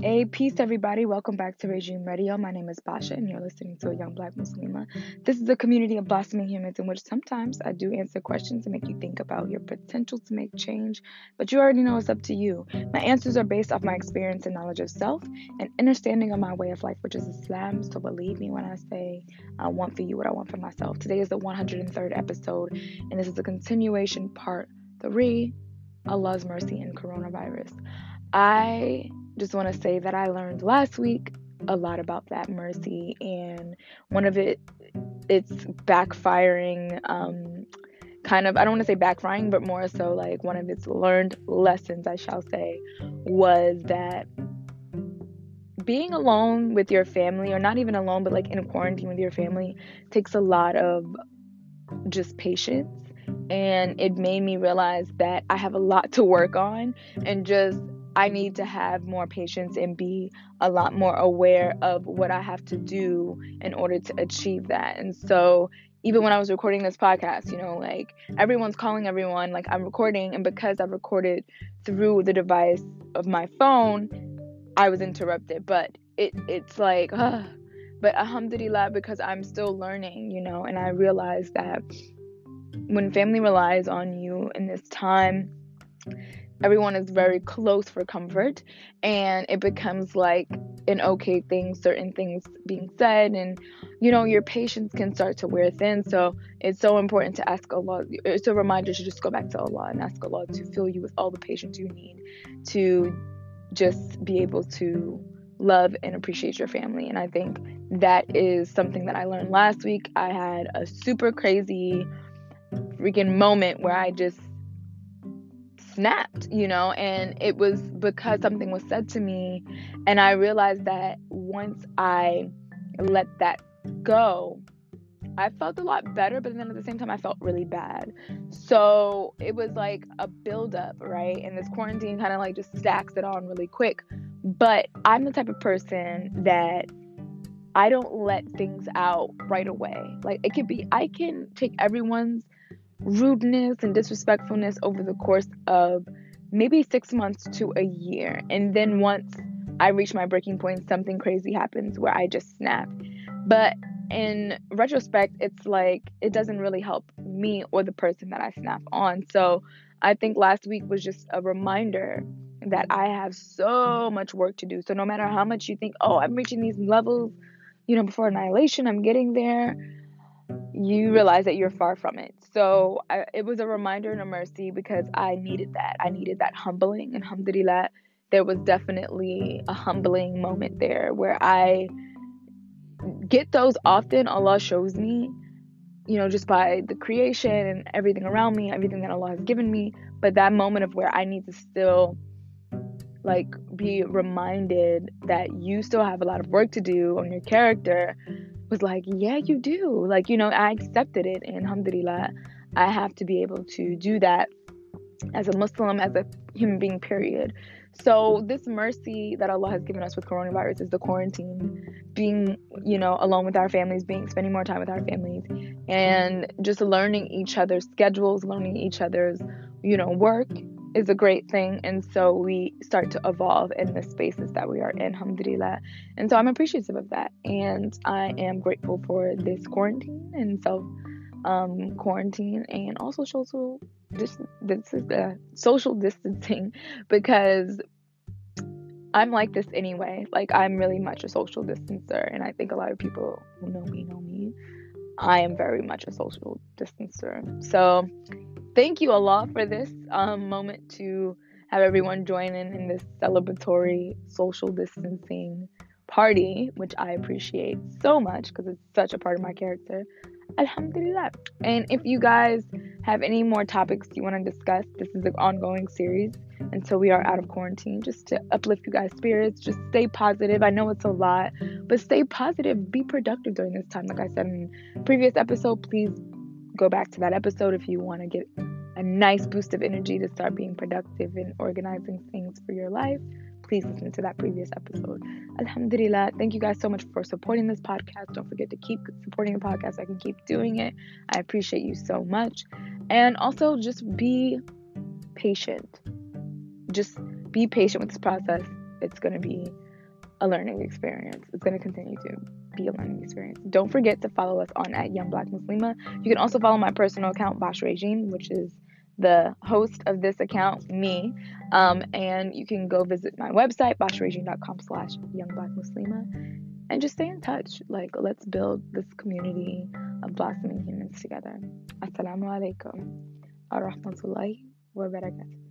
Hey, peace, everybody. Welcome back to Regine Radio. My name is Basha, and you're listening to a young black Muslima. This is a community of blossoming humans in which sometimes I do answer questions to make you think about your potential to make change, but you already know it's up to you. My answers are based off my experience and knowledge of self and understanding of my way of life, which is Islam. So believe me when I say I want for you what I want for myself. Today is the 103rd episode, and this is a continuation part three Allah's mercy and coronavirus. I just want to say that I learned last week a lot about that mercy, and one of it, it's backfiring. Um, kind of, I don't want to say backfiring, but more so like one of its learned lessons, I shall say, was that being alone with your family, or not even alone, but like in quarantine with your family, takes a lot of just patience. And it made me realize that I have a lot to work on and just I need to have more patience and be a lot more aware of what I have to do in order to achieve that. And so, even when I was recording this podcast, you know, like everyone's calling everyone, like I'm recording, and because I've recorded through the device of my phone, I was interrupted. But it it's like, but alhamdulillah, because I'm still learning, you know, and I realize that when family relies on you in this time, everyone is very close for comfort and it becomes like an okay thing certain things being said and you know your patience can start to wear thin. So it's so important to ask allah it's a reminder to just go back to allah and ask allah to fill you with all the patience you need to just be able to love and appreciate your family. And i think that is something that i learned last week. I had a super crazy freaking moment where i just snapped, you know, and it was because something was said to me. And I realized that once I let that go, I felt a lot better, but then at the same time, I felt really bad. So it was like a buildup, right? And this quarantine kind of like just stacks it on really quick. But I'm the type of person that I don't let things out right away. Like it could be, I can take everyone's rudeness and disrespectfulness over the course of maybe six months to a year. And then once I reach my breaking point, something crazy happens where I just snap. But in retrospect, it's like it doesn't really help me or the person that I snap on. So I think last week was just a reminder that I have so much work to do. So no matter how much you think, oh, I'm reaching these levels, you know, before annihilation, I'm getting there you mm-hmm. realize that you're far from it. So I, it was a reminder and a mercy because I needed that. I needed that humbling. And alhamdulillah, there was definitely a humbling moment there where I get those often. Allah shows me, you know, just by the creation and everything around me, everything that Allah has given me. But that moment of where I need to still like be reminded that you still have a lot of work to do on your character was like, yeah, you mm. do. Like, you know, I accepted it and alhamdulillah, I have to be able to do that as a Muslim, as a human being, period. So this mercy that Allah has given us with coronavirus is the quarantine, being, you know, alone with our families, being spending more time with our families, and just learning each other's schedules, learning each other's, you know, work, is a great thing. And so we start to evolve in the spaces that we are in, alhamdulillah. And so I'm appreciative of that. And I am grateful for this quarantine and self um, quarantine and also social dis- this is uh, social distancing because I'm like this anyway. Like I'm really much a social distancer, and I think a lot of people who know me know me. I am very much a social distancer. So thank you Allah for this um, moment to have everyone join in in this celebratory social distancing party, which I appreciate so much because it's such a part of my character. Alhamdulillah. And if you guys have any more topics you want to discuss, this is an ongoing series until we are out of quarantine, just to uplift you guys' spirits. Just stay positive. I know it's a lot, but stay positive. Be productive during this time. Like I said in previous episode, please go back to that episode if you want to get a nice boost of energy to start being productive and organizing things for your life, please listen to that previous episode. Alhamdulillah. Thank you guys so much for supporting this podcast. Don't forget to keep supporting the podcast. I can keep doing it. I appreciate you so much. And also just be patient. Just be patient with this process. It's going to be a learning experience. It's going to continue to be a learning experience. Don't forget to follow us on at Young Black Muslima. You can also follow my personal account, Bosh Regine, which is the host of this account, me. Um, and you can go visit my website, boshregine.com slash Young Black Muslima, and just stay in touch. Like, let's build this community of blossoming humans together. Assalamu alaikum wa rahmatullahi wa barakatuh.